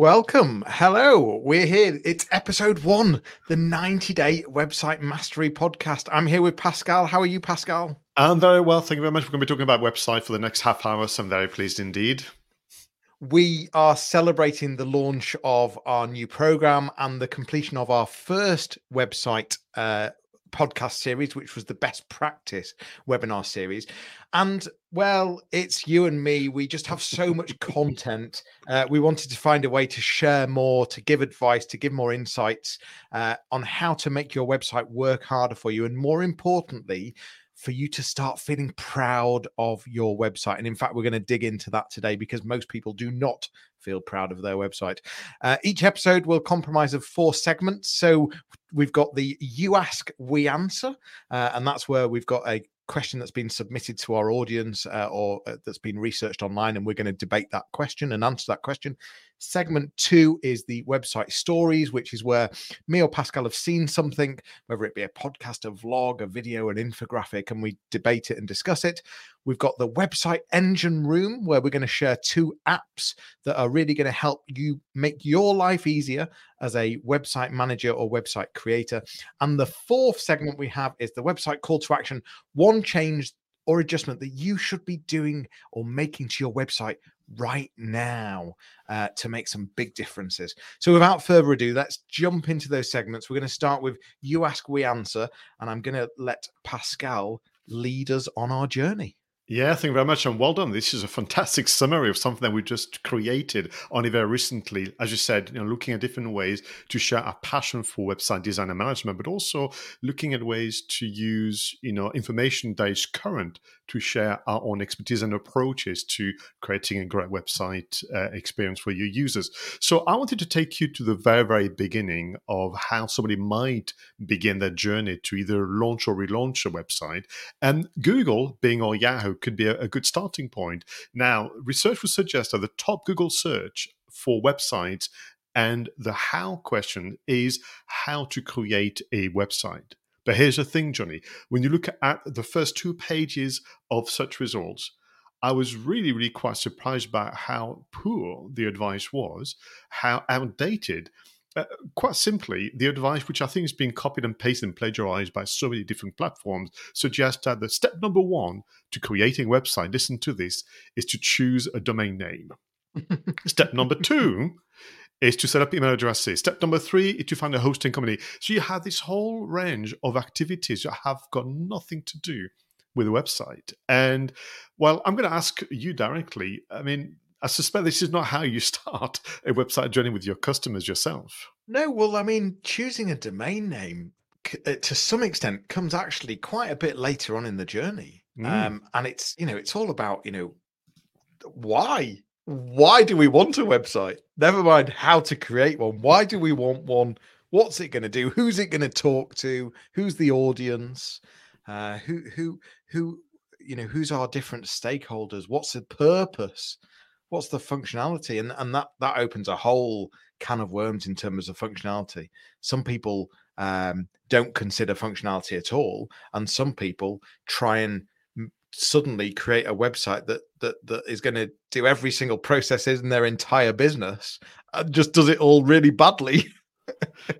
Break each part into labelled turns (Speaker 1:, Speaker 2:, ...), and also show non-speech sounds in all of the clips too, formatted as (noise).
Speaker 1: Welcome. Hello. We're here. It's episode one, the 90 day website mastery podcast. I'm here with Pascal. How are you, Pascal?
Speaker 2: I'm very well. Thank you very much. We're going to be talking about website for the next half hour. So I'm very pleased indeed.
Speaker 1: We are celebrating the launch of our new program and the completion of our first website uh, podcast series, which was the best practice webinar series. And well, it's you and me. We just have so much content. Uh, we wanted to find a way to share more, to give advice, to give more insights uh, on how to make your website work harder for you. And more importantly, for you to start feeling proud of your website. And in fact, we're going to dig into that today because most people do not feel proud of their website. Uh, each episode will comprise of four segments. So we've got the You Ask, We Answer, uh, and that's where we've got a question that's been submitted to our audience uh, or uh, that's been researched online, and we're going to debate that question and answer that question. Segment two is the website stories, which is where me or Pascal have seen something, whether it be a podcast, a vlog, a video, an infographic, and we debate it and discuss it. We've got the website engine room, where we're going to share two apps that are really going to help you make your life easier as a website manager or website creator. And the fourth segment we have is the website call to action one change or adjustment that you should be doing or making to your website right now uh, to make some big differences. So, without further ado, let's jump into those segments. We're going to start with You Ask, We Answer, and I'm going to let Pascal lead us on our journey.
Speaker 2: Yeah, thank you very much, and well done. This is a fantastic summary of something that we just created only very recently. As you said, you know, looking at different ways to share our passion for website design and management, but also looking at ways to use, you know, information that is current to share our own expertise and approaches to creating a great website uh, experience for your users. So I wanted to take you to the very, very beginning of how somebody might begin their journey to either launch or relaunch a website. And Google, Bing or Yahoo, could be a, a good starting point. Now, research would suggest that the top Google search for websites and the how question is how to create a website. But here's the thing, Jonny. When you look at the first two pages of such results, I was really, really quite surprised by how poor the advice was, how outdated, uh, quite simply, the advice, which I think is being copied and pasted and plagiarized by so many different platforms, suggests that the step number one to creating a website, listen to this, is to choose a domain name. (laughs) step number two is to set up email addresses. Step number three is to find a hosting company. So you have this whole range of activities that have got nothing to do with a website. And well, I'm going to ask you directly. I mean, I suspect this is not how you (laughs) start a website journey with your customers yourself.
Speaker 1: No, well, I mean, choosing a domain name uh, to some extent comes actually quite a bit later on in the journey. Mm. Um, and it's, you know, it's all about, you know, why? Why do we want a website? Never mind how to create one. Why do we want one? What's it going to do? Who's it going to talk to? Who's the audience? Uh, who, who, who, you know, who's our different stakeholders? What's the purpose? what's the functionality and and that that opens a whole can of worms in terms of functionality some people um, don't consider functionality at all and some people try and suddenly create a website that that that is going to do every single process in their entire business and just does it all really badly. (laughs)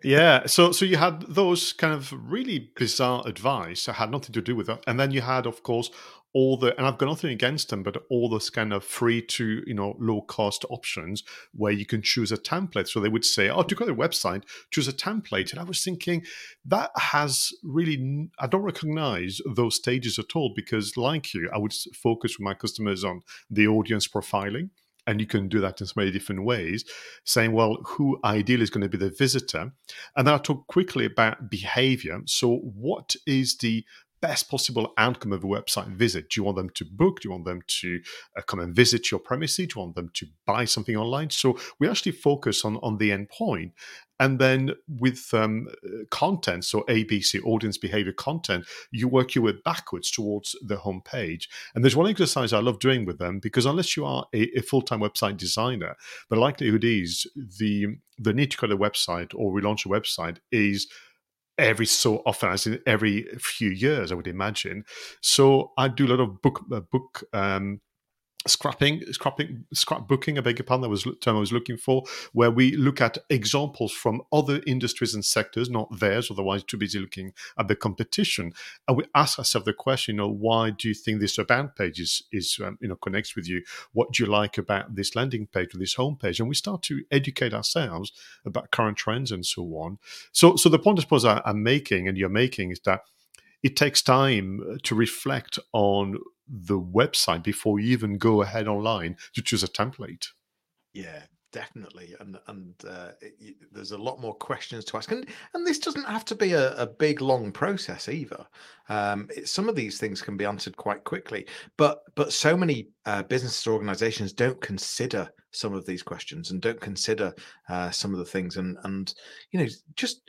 Speaker 2: Yeah so so you had those kind of really bizarre advice that had nothing to do with that and then you had of course all the and I've got nothing against them, but all those kind of free to you know low cost options where you can choose a template. So they would say, "Oh, to go to the website, choose a template." And I was thinking that has really I don't recognize those stages at all because, like you, I would focus with my customers on the audience profiling. And you can do that in so many different ways, saying, well, who ideally is going to be the visitor? And then I'll talk quickly about behavior. So, what is the best possible outcome of a website visit? Do you want them to book? Do you want them to uh, come and visit your premises? Do you want them to buy something online? So we actually focus on on the endpoint, and then with um, content, so ABC, audience behavior content, you work your way backwards towards the homepage. And there's one exercise I love doing with them because unless you are a, a full time website designer, the likelihood is the the need to create a website or relaunch a website is every so often, as in every few years, I would imagine. So I do a lot of book uh, book um, scrapping, scrapping, scrapbooking, I beg your pardon, that was the term I was looking for, where we look at examples from other industries and sectors, not theirs, otherwise too busy looking at the competition. And we ask ourselves the question, you know, why do you think this about page is, is um, you know, connects with you? What do you like about this landing page or this homepage? And we start to educate ourselves about current trends and so on. So, so the point I suppose I, I'm making and you're making is that it takes time to reflect on the website before you even go ahead online to choose a template.
Speaker 1: Yeah, definitely and and uh, it, there's a lot more questions to ask and and this doesn't have to be a, a big long process either um, it, some of these things can be answered quite quickly but but so many uh, businesses or organizations don't consider some of these questions and don't consider uh, some of the things and and you know just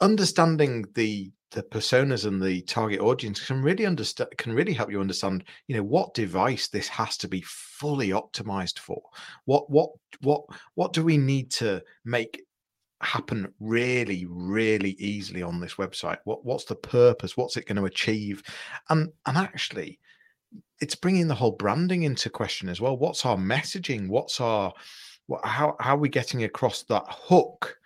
Speaker 1: understanding the the personas and the target audience can really understand can really help you understand you know what device this has to be fully optimized for. What what what what do we need to make happen really really easily on this website? What what's the purpose? What's it going to achieve? And and actually it's bringing the whole branding into question as well. What's our messaging? What's our what, how how are we getting across that hook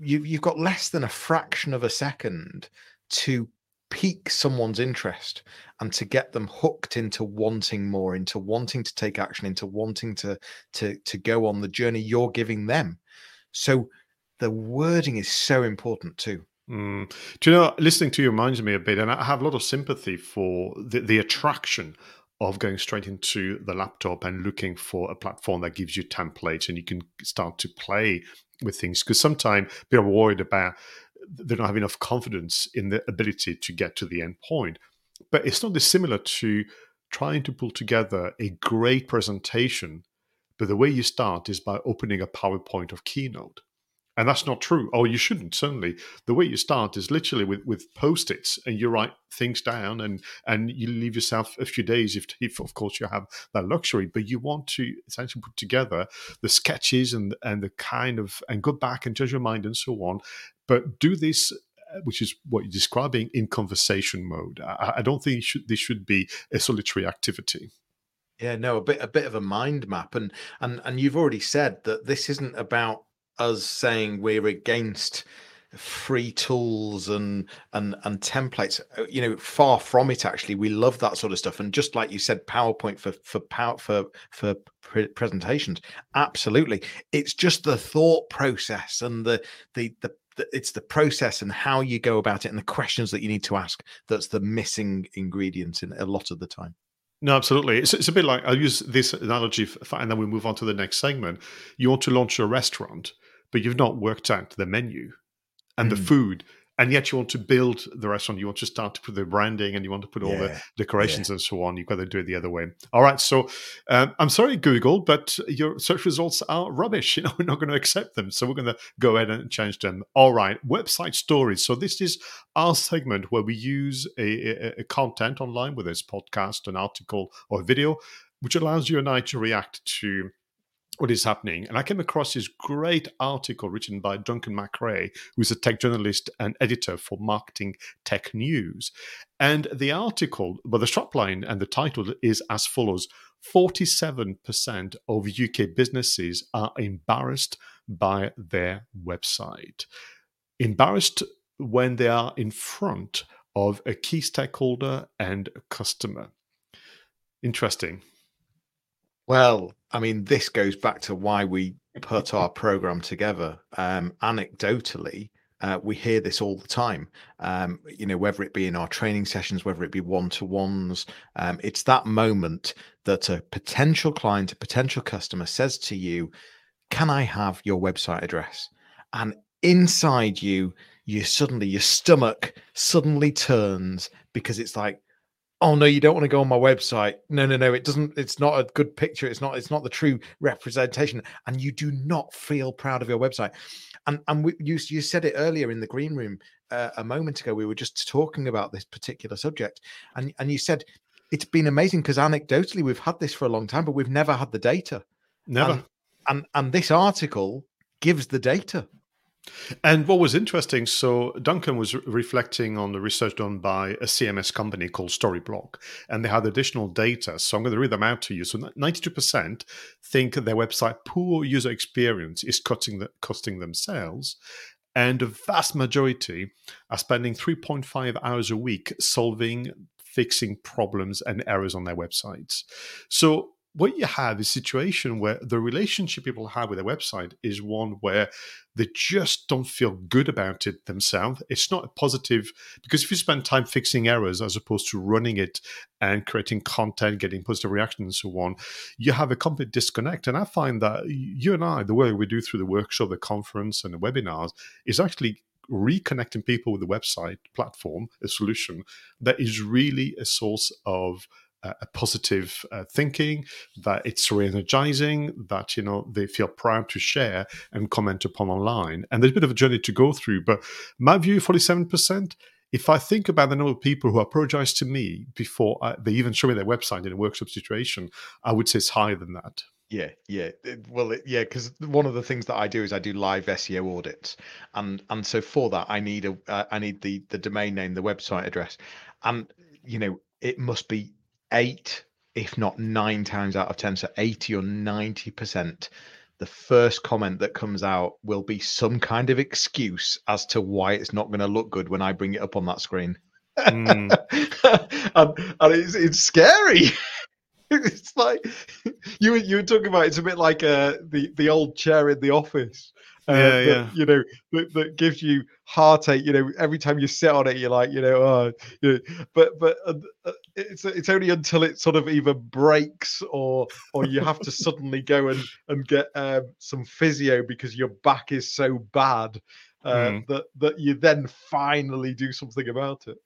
Speaker 1: you've you've got less than a fraction of a second to pique someone's interest and to get them hooked into wanting more into wanting to take action into wanting to to to go on the journey you're giving them so the wording is so important too
Speaker 2: mm. do you know listening to you reminds me a bit and i have a lot of sympathy for the, the attraction of going straight into the laptop and looking for a platform that gives you templates and you can start to play with things because sometimes people are worried about they don't have enough confidence in the ability to get to the end point. But it's not dissimilar to trying to pull together a great presentation, but the way you start is by opening a PowerPoint of Keynote. And that's not true. Oh, you shouldn't, certainly. The way you start is literally with, with post-its and you write things down and, and you leave yourself a few days if, if of course you have that luxury. But you want to essentially put together the sketches and and the kind of and go back and judge your mind and so on. But do this uh, which is what you're describing in conversation mode. I, I don't think should, this should be a solitary activity.
Speaker 1: Yeah, no, a bit a bit of a mind map, and and and you've already said that this isn't about us saying we're against free tools and and and templates uh, you know far from it actually. We love that sort of stuff. And just like you said powerpoint for for power for for presentations. Absolutely. It's just the thought process and the the the it's the process and how you go about it and the questions that you need to ask that's the missing ingredient in a lot of the time.
Speaker 2: No, absolutely. It's, it's a bit like I'll use this analogy, for, and then we move on to the next segment. You want to launch a restaurant but you've not worked out the menu and mm. the food and yet you want to build the restaurant. You want to start to put the branding and you want to put all yeah. the decorations yeah. and so on. You've got to do it the other way. All right so um, i'm sorry google but your search results are rubbish. (laughs) You know we're not going to accept them. So we're going to go ahead and change them. All right website stories. So this is our segment where we use a, a, a content online whether it's podcast an article or a video which allows you and i to react to what is happening. And I came across this great article written by Duncan MacRae, who's a tech journalist and editor for Marketing Tech News. And the article, well, the strapline and the title is as follows 47% of UK businesses are embarrassed by their website. Embarrassed when they are in front of a key stakeholder and a customer. Interesting.
Speaker 1: Well, I mean, this goes back to why we put our program together. Um, anecdotally, uh, we hear this all the time. Um, you know, whether it be in our training sessions, whether it be one to ones, um, it's that moment that a potential client, a potential customer says to you, Can I have your website address? And inside you, you suddenly, your stomach suddenly turns because it's like, oh no you don't want to go on my website. No no no it doesn't it's not a good picture. It's not it's not the true representation. And you do not feel proud of your website. And and we, you you said it earlier in the green room uh, a moment ago we were just talking about this particular subject. And and you said it's been amazing because anecdotally we've had this for a long time but we've never had the data.
Speaker 2: Never.
Speaker 1: And and, and this article gives the data
Speaker 2: And what was interesting, so Duncan was reflecting on the research done by a CMS company called Storyblok, and they had additional data. So I'm going to read them out to you. So 92% think their website poor user experience is costing, the, costing them sales, and a vast majority are spending 3.5 hours a week solving, fixing problems and errors on their websites. So what you have is a situation where the relationship people have with their website is one where they just don't feel good about it themselves. It's not a positive because if you spend time fixing errors as opposed to running it and creating content, getting positive reaction and so on, you have a complete disconnect. And I find that you and I, the way we do through the workshop, the conference, and the webinars, is actually reconnecting people with the website platform, a solution that is really a source of a positive uh, thinking, that it's re-energizing, that you know they feel proud to share and comment upon online. And there's a bit of a journey to go through, but my view, forty-seven percent. If I think about the number of people who apologize to me before I, they even show me their website in a workshop situation, I would say it's higher than that.
Speaker 1: Yeah, yeah. Well, yeah, because one of the things that I do is I do live SEO audits, and and so for that I need a uh, I need the the domain name, the website address, and you know it must be eight, if not nine times out of 10, so 80 or 90%, the first comment that comes out will be some kind of excuse as to why it's not going to look good when I bring it up on that screen. Mm. (laughs) and, and it's, it's scary. (laughs) it's like you you were talking about. It's a bit like uh, the the old chair in the office uh, yeah, that, yeah. you know, that, that, gives you heartache. You know, every time you sit on it, you're like, you know, oh, you know, but but uh, uh, it's it's only until it sort of either breaks or or you have to suddenly go and and get um, some physio because your back is so bad uh, mm. that that you then finally do something about it.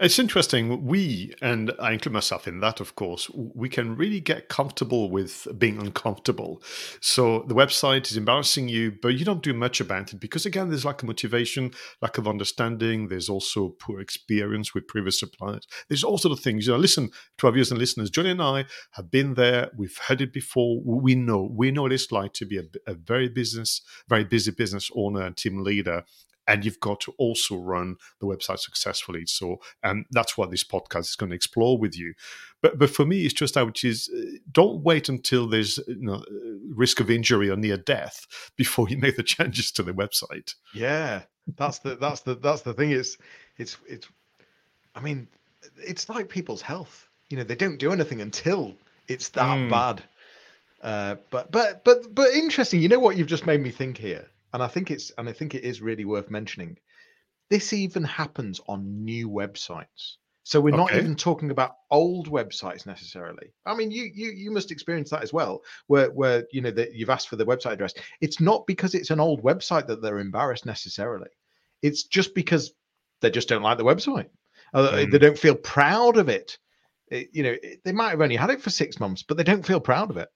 Speaker 2: It's interesting. We, and I include myself in that, of course, we can really get comfortable with being uncomfortable. So the website is embarrassing you, but you don't do much about it because, again, there's lack of motivation, lack of understanding. There's also poor experience with previous suppliers. There's all sort of things. You know, listen to our viewers and listeners. Jonny and I have been there. We've heard it before. We know. We know what it's like to be a, a very business, very busy business owner and team leader and you've got to also run the website successfully. So, and that's what this podcast is going to explore with you. But but for me, it's just that which is uh, don't wait until there's you know, risk of injury or near death (laughs) before you make the changes to the website.
Speaker 1: Yeah, that's the that's the that's the thing. It's it's it's. I mean, it's like people's health. You know, they don't do anything until it's that mm. bad. Uh, but but but but interesting. You know what you've just made me think here and I think it's and I think it is really worth mentioning. This even happens on new websites. So we're not even talking about old websites necessarily. I mean, you you you must experience that as well, where where you know that you've asked for the website address. It's not because it's an old website that they're embarrassed necessarily. It's just because they just don't like the website. Uh, mm. They don't feel proud of it. it you know, it, they might have only had it for six months, but they don't feel proud of it.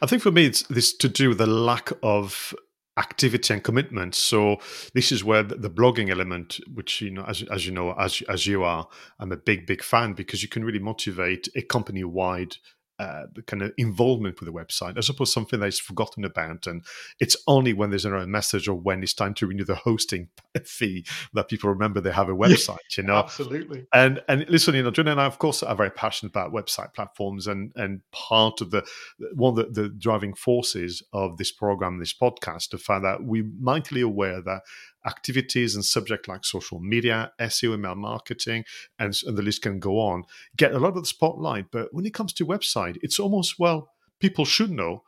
Speaker 2: I think for me, it's this to do with the lack of activity and commitment. So this is where the, blogging element, which you know, as, as you know, as as you are, I'm a big big fan because you can really motivate a company wide uh, kind of involvement with the website as opposed to something that is forgotten about. And it's only when there's another message or when it's time to renew the hosting (laughs) fee that people remember they have a website, you know?
Speaker 1: Absolutely.
Speaker 2: And and listen, you know, John and I, of course, are very passionate about website platforms. And and part of the one of the, the driving forces of this program, this podcast, to find that we're mightily aware that activities and subject like social media, SEO, email marketing, and, and the list can go on, get a lot of the spotlight. But when it comes to website, it's almost, well, people should know,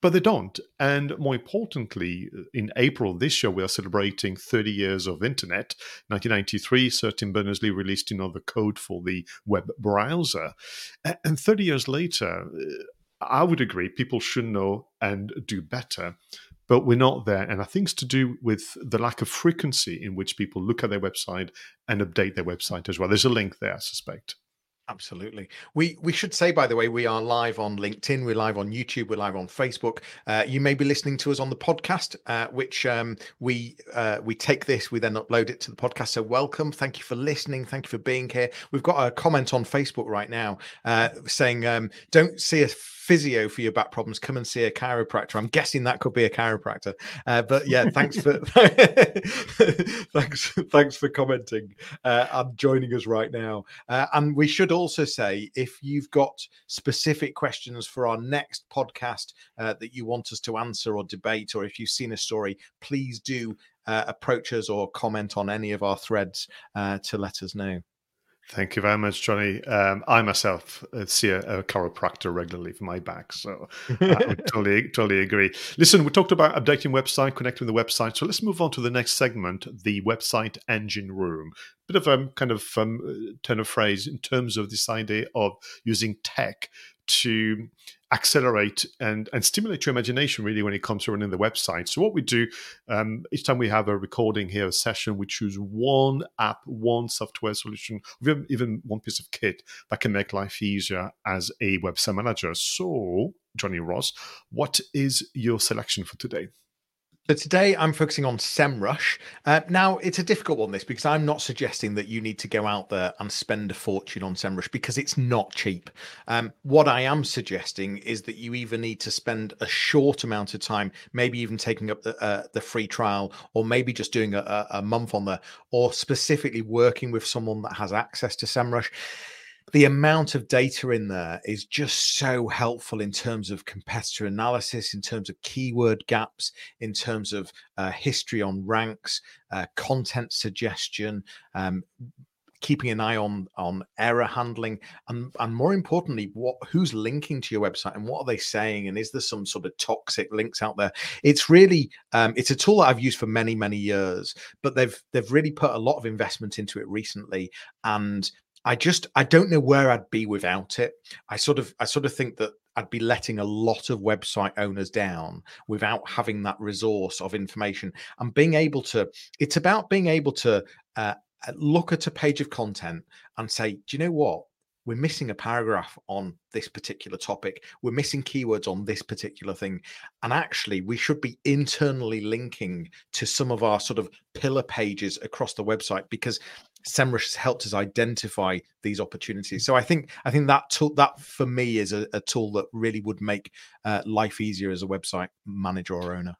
Speaker 2: but they don't. And more importantly, in April this year, we are celebrating 30 years of internet. 1993, Sir Tim Berners-Lee released, you know, the code for the web browser. And 30 years later, uh, I would agree people should know and do better but we're not there. And I think it's to do with the lack of frequency in which people look at their website and update their website as well. There's a link there, I suspect.
Speaker 1: Absolutely. We we should say, by the way, we are live on LinkedIn, we're live on YouTube, we're live on Facebook. Uh, you may be listening to us on the podcast, uh, which um, we uh, we take this, we then upload it to the podcast. So welcome, thank you for listening, thank you for being here. We've got a comment on Facebook right now uh, saying, um, "Don't see a physio for your back problems, come and see a chiropractor. I'm guessing that could be a chiropractor. Uh, but yeah, thanks for (laughs) thanks thanks for commenting uh, and joining us right now. Uh, and we should also say if you've got specific questions for our next podcast uh, that you want us to answer or debate, or if you've seen a story, please do uh, approach us or comment on any of our threads uh, to let us know.
Speaker 2: Thank you very much, Jonny. Um, I myself uh, see a, a, chiropractor regularly for my back, so I (laughs) totally, totally agree. Listen, we talked about updating website, connecting with the website, so let's move on to the next segment, the website engine room. Bit of a um, kind of um, turn of phrase in terms of this idea of using tech to accelerate and, and stimulate your imagination really when it comes to running the website. So what we do um, each time we have a recording here, a session, we choose one app, one software solution, even, even one piece of kit that can make life easier as a website manager. So, Jonny Ross, what is your selection for today?
Speaker 1: So today I'm focusing on SEMrush. Uh, now it's a difficult one, this because I'm not suggesting that you need to go out there and spend a fortune on SEMrush because it's not cheap. Um, what I am suggesting is that you either need to spend a short amount of time, maybe even taking up the uh, the free trial, or maybe just doing a, a month on there, or specifically working with someone that has access to SEMrush the amount of data in there is just so helpful in terms of competitor analysis, in terms of keyword gaps, in terms of uh, history on ranks, uh, content suggestion, um, keeping an eye on on error handling and and more importantly what who's linking to your website and what are they saying and is there some sort of toxic links out there? It's really um, it's a tool that i've used for many many years but they've they've really put a lot of investment into it recently and I just I don't know where I'd be without it. I sort of I sort of think that I'd be letting a lot of website owners down without having that resource of information and being able to. It's about being able to uh, uh look at a page of content and say, do you know what? We're missing a paragraph on this particular topic. We're missing keywords on this particular thing. And actually, we should be internally linking to some of our sort of pillar pages across the website because SEMrush has helped us identify these opportunities. So I think I think that tool that for me is a, a tool that really would make uh, life easier as a website manager or owner.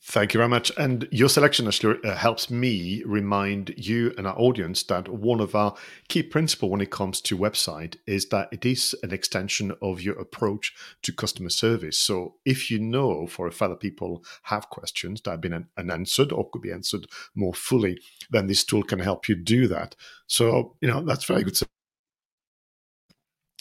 Speaker 2: Thank you very much. And your selection actually uh, helps me remind you and our audience that one of our key principles when it comes to website is that it is an extension of your approach to customer service. So if you know for if other people have questions that have been unanswered or could be answered more fully, then this tool can help you do that. So, you know, that's very good.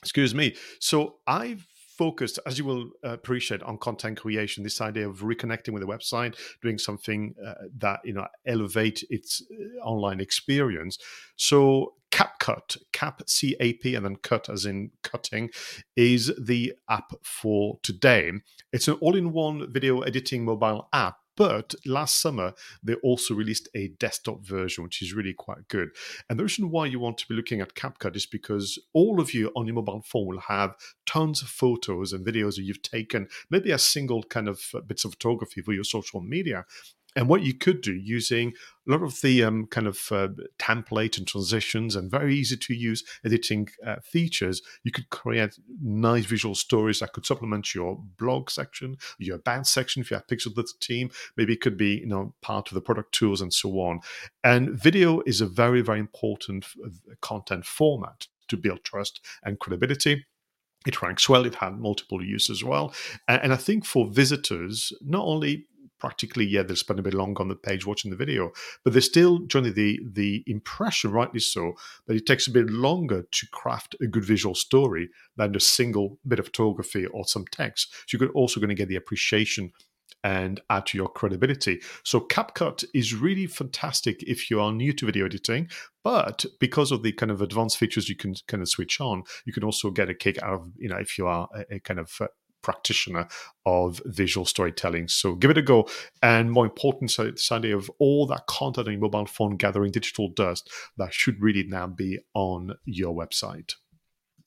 Speaker 2: Excuse me. So I've focused, as you will uh, appreciate, on content creation. This idea of reconnecting with the website, doing something uh, that you know elevate its uh, online experience. So CapCut, Cap C A P, and then Cut as in cutting, is the app for today. It's an all-in-one video editing mobile app but last summer, they also released a desktop version, which is really quite good. And the reason why you want to be looking at CapCut is because all of you on your mobile phone will have tons of photos and videos that you've taken, maybe a single kind of uh, bits of photography for your social media. And what you could do using a lot of the um, kind of uh, template and transitions and very easy to use editing uh, features, you could create nice visual stories that could supplement your blog section, your band section if you have pictures of the team. Maybe it could be you know part of the product tools and so on. And video is a very very important uh, content format to build trust and credibility it ranks well. It had multiple use as well. And, I think for visitors, not only practically yeah they'll spend a bit longer on the page watching the video but they're still generally the the impression rightly so that it takes a bit longer to craft a good visual story than a single bit of photography or some text so you're also going to get the appreciation and add to your credibility. So CapCut is really fantastic if you are new to video editing, but because of the kind of advanced features you can kind of switch on, you can also get a kick out of, you know, if you are a, a kind of uh, practitioner of visual storytelling. So give it a go. And more important, this of all that content on your mobile phone gathering digital dust that should really now be on your website.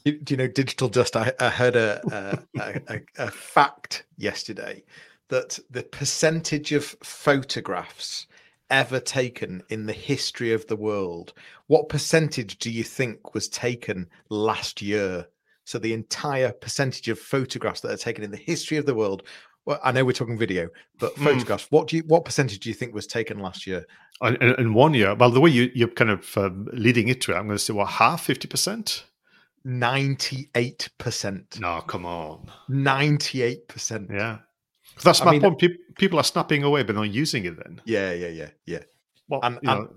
Speaker 1: Do you know digital dust? I, I heard a, a, a, a fact yesterday that the percentage of photographs ever taken in the history of the world, what percentage do you think was taken last year? So the entire percentage of photographs that are taken in the history of the world. Well, I know we're talking video, but
Speaker 2: Hmm.
Speaker 1: photographs. What do you? What percentage do you think was taken last year?
Speaker 2: In, in- one year, well, the way you, you're kind of um, leading it to it, I'm going to say, what, half, 50%?
Speaker 1: Ninety-eight percent.
Speaker 2: No, come on.
Speaker 1: Ninety-eight percent.
Speaker 2: Yeah. That's
Speaker 1: I
Speaker 2: my
Speaker 1: mean-
Speaker 2: point. Peop people are snapping away, but not using it then.
Speaker 1: Yeah, yeah, yeah, yeah.
Speaker 2: Well,
Speaker 1: And-
Speaker 2: you
Speaker 1: and-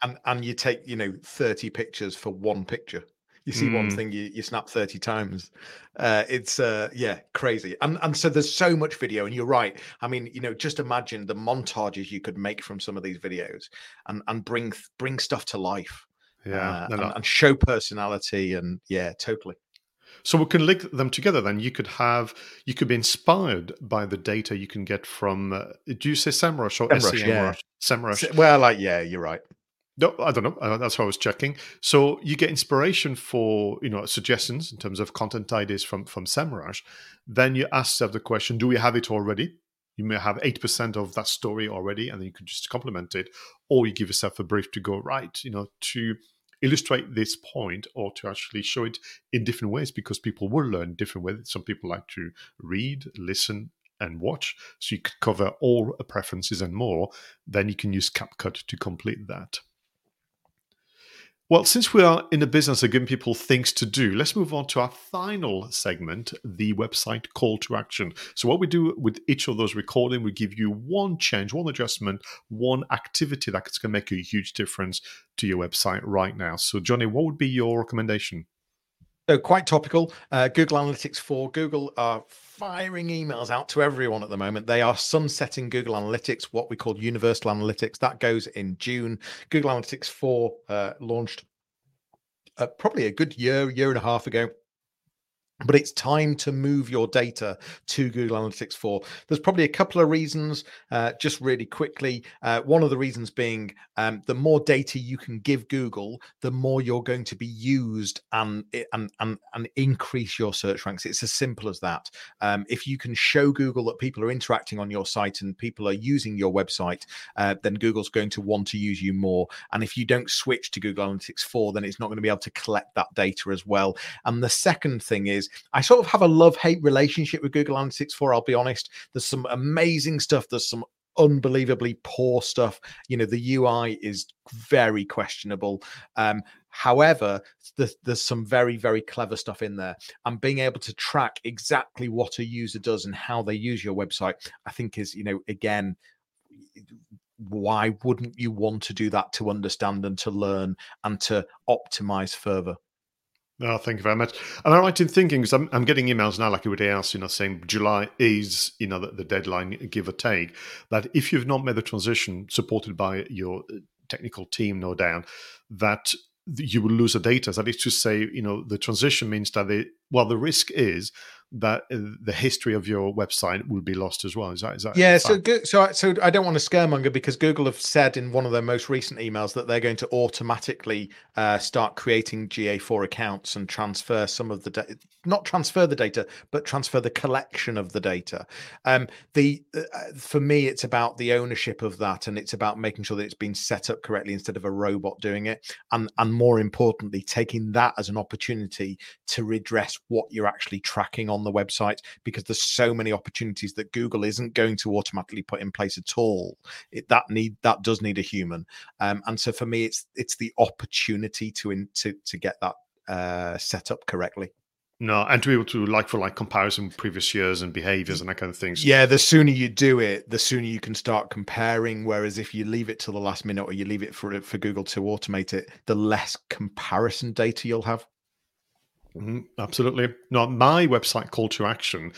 Speaker 1: And and you take you know thirty pictures for one picture. You see one
Speaker 2: Mm.
Speaker 1: thing, you, you snap thirty times. Uh, it's uh, yeah, crazy. And and so there's so much video, and you're right. I mean, you know, just imagine the montages you could make from some of these videos, and and bring bring stuff to life.
Speaker 2: yeah.
Speaker 1: uh, and, and show personality, and yeah, totally.
Speaker 2: So we can link them together. Then you could have, you could be inspired by the data you can get from. Uh, do you say SEMrush or
Speaker 1: SEMrush, yeah.
Speaker 2: SEMrush.
Speaker 1: Well, like yeah, you're right.
Speaker 2: No, I don't know. Uh, that's how I was checking. So you get inspiration for you know suggestions in terms of content ideas from from SEMrush. Then you ask yourself the question: Do we have it already? You may have eight percent of that story already, and then you can just complement it, or you give yourself a brief to go right. You know to illustrate this point or to actually show it in different ways because people will learn different ways. Some people like to read, listen, and watch. So you could cover all preferences and more. Then you can use CapCut to complete that. Well, since we are in the business of giving people things to do, let's move on to our final segment, the website call to action. So, what we do with each of those recording, we give you one change, one adjustment, one activity that's going to make a huge difference to your website right now. So, Jonny, what would be your recommendation?
Speaker 1: So quite topical. Uh, Google Analytics 4. Google are firing emails out to everyone at the moment. They are sunsetting Google Analytics, what we call Universal Analytics. That goes in June. Google Analytics 4 uh, launched uh, probably a good year, year and a half ago. But it's time to move your data to Google Analytics 4. There's probably a couple of reasons, uh, just really quickly. Uh, one of the reasons being um, the more data you can give Google, the more you're going to be used and and and, and increase your search ranks. It's as simple as that. Um, if you can show Google that people are interacting on your site and people are using your website, uh, then Google's going to want to use you more. And if you don't switch to Google Analytics 4, then it's not going to be able to collect that data as well. And the second thing is, I sort of have a love hate relationship with Google Analytics 4. I'll be honest. There's some amazing stuff. There's some unbelievably poor stuff. You know, the UI is very questionable. Um, however, there's, there's some very, very clever stuff in there. And being able to track exactly what a user does and how they use your website, I think is, you know, again, why wouldn't you want to do that to understand and to learn and to optimize further?
Speaker 2: Oh, thank you very much. Am I right in thinking, because I'm, I'm getting emails now like everybody else, you know, saying July is, you know, the, the deadline, give or take, that if you've not made the transition supported by your uh, technical team, no doubt, that you will lose the data. That is to say, you know, the transition means that they, well, the risk is that uh, the history of your website will be lost as well. Is that, is that
Speaker 1: Yeah, so go- so I- so I don't want to scaremonger because Google have said in one of their most recent emails that they're going to automatically uh, start creating GA4 accounts and transfer some of the data, not transfer the data, but transfer the collection of the data. Um, the uh, for me, it's about the ownership of that, and it's about making sure that it's been set up correctly instead of a robot doing it, and and more importantly, taking that as an opportunity to redress what you're actually tracking on the website because there's so many opportunities that Google isn't going to automatically put in place at all. It, that need that does need a human, um, and so for me, it's it's the opportunity to in, to to get that uh, set up correctly.
Speaker 2: No, and to be able to like for like comparison with previous years and behaviors and that kind of things.
Speaker 1: Yeah, the sooner you do it, the sooner you can start comparing. Whereas if you leave it till the last minute or you leave it for for Google to automate it, the less comparison data you'll have.
Speaker 2: Mhm, absolutely. No, my website call to action.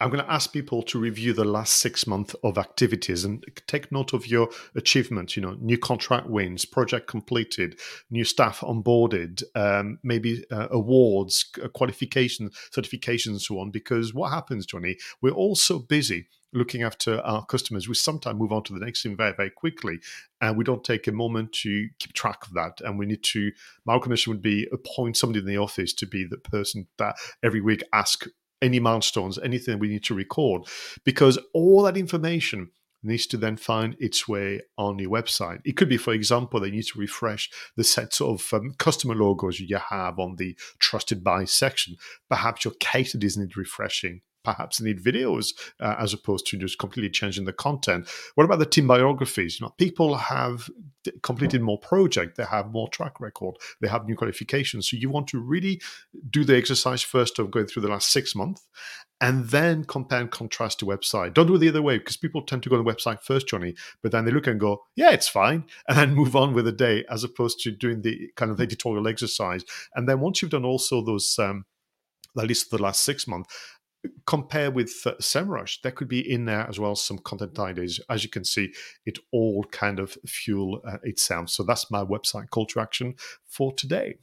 Speaker 2: I'm going to ask people to review the last six months of activities and take note of your achievements. You know, new contract wins, project completed, new staff onboarded, um, maybe uh, awards, qualifications, certifications, and so on. Because what happens, Jonny? We're all so busy looking after our customers, we sometimes move on to the next thing very, very quickly, and we don't take a moment to keep track of that. And we need to. My recommendation would be appoint somebody in the office to be the person that every week ask any milestones, anything we need to record, because all that information needs to then find its way on your website. It could be, for example, they need to refresh the sets of um, customer logos you have on the trusted by section. Perhaps your case studies need refreshing. Perhaps need videos uh, as opposed to just completely changing the content. What about the team biographies? You know, people have completed more project, they have more track record, they have new qualifications. So you want to really do the exercise first of going through the last six months and then compare and contrast the website. Don't do it the other way because people tend to go to the website first, Jonny, but then they look and go, yeah, it's fine, (laughs) and then move on with the day as opposed to doing the kind of editorial exercise. And then once you've done also those, um, at least the last six months, compare with uh, SEMrush, there could be in there as well some content ideas. As you can see, it all kind of fuel uh, itself. So that's my website call to action for today.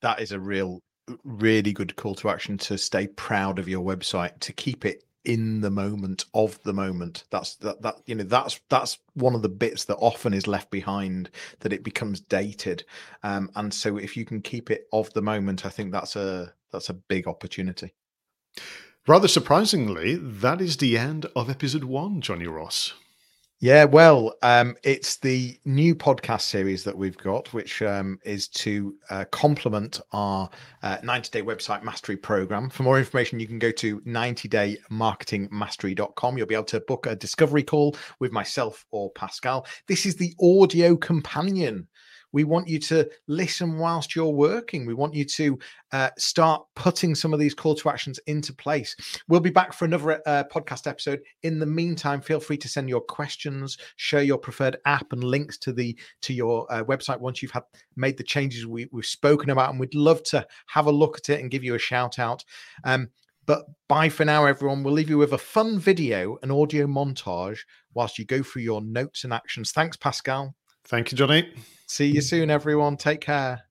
Speaker 1: That is a real really good call to action to stay proud of your website to keep it in the moment of the moment that's that that you know that's that's one of the bits that often is left behind that it becomes dated um and so if you can keep it of the moment i think that's a that's a big opportunity
Speaker 2: rather surprisingly that is the end of episode 1 jonny ross
Speaker 1: yeah, well, um, it's the new podcast series that we've got, which um, is to uh, complement our uh, 90 day website mastery program. For more information, you can go to 90daymarketingmastery.com. You'll be able to book a discovery call with myself or Pascal. This is the audio companion we want you to listen whilst you're working. We want you to uh, start putting some of these call to actions into place. We'll be back for another uh, podcast episode. In the meantime, feel free to send your questions, share your preferred app and links to the to your uh, website once you've had made the changes we, we've spoken about, and we'd love to have a look at it and give you a shout out. Um, but bye for now, everyone. We'll leave you with a fun video, an audio montage whilst you go through your notes and actions. Thanks, Pascal.
Speaker 2: Thank you, Jonny.
Speaker 1: See you soon, everyone. Take care.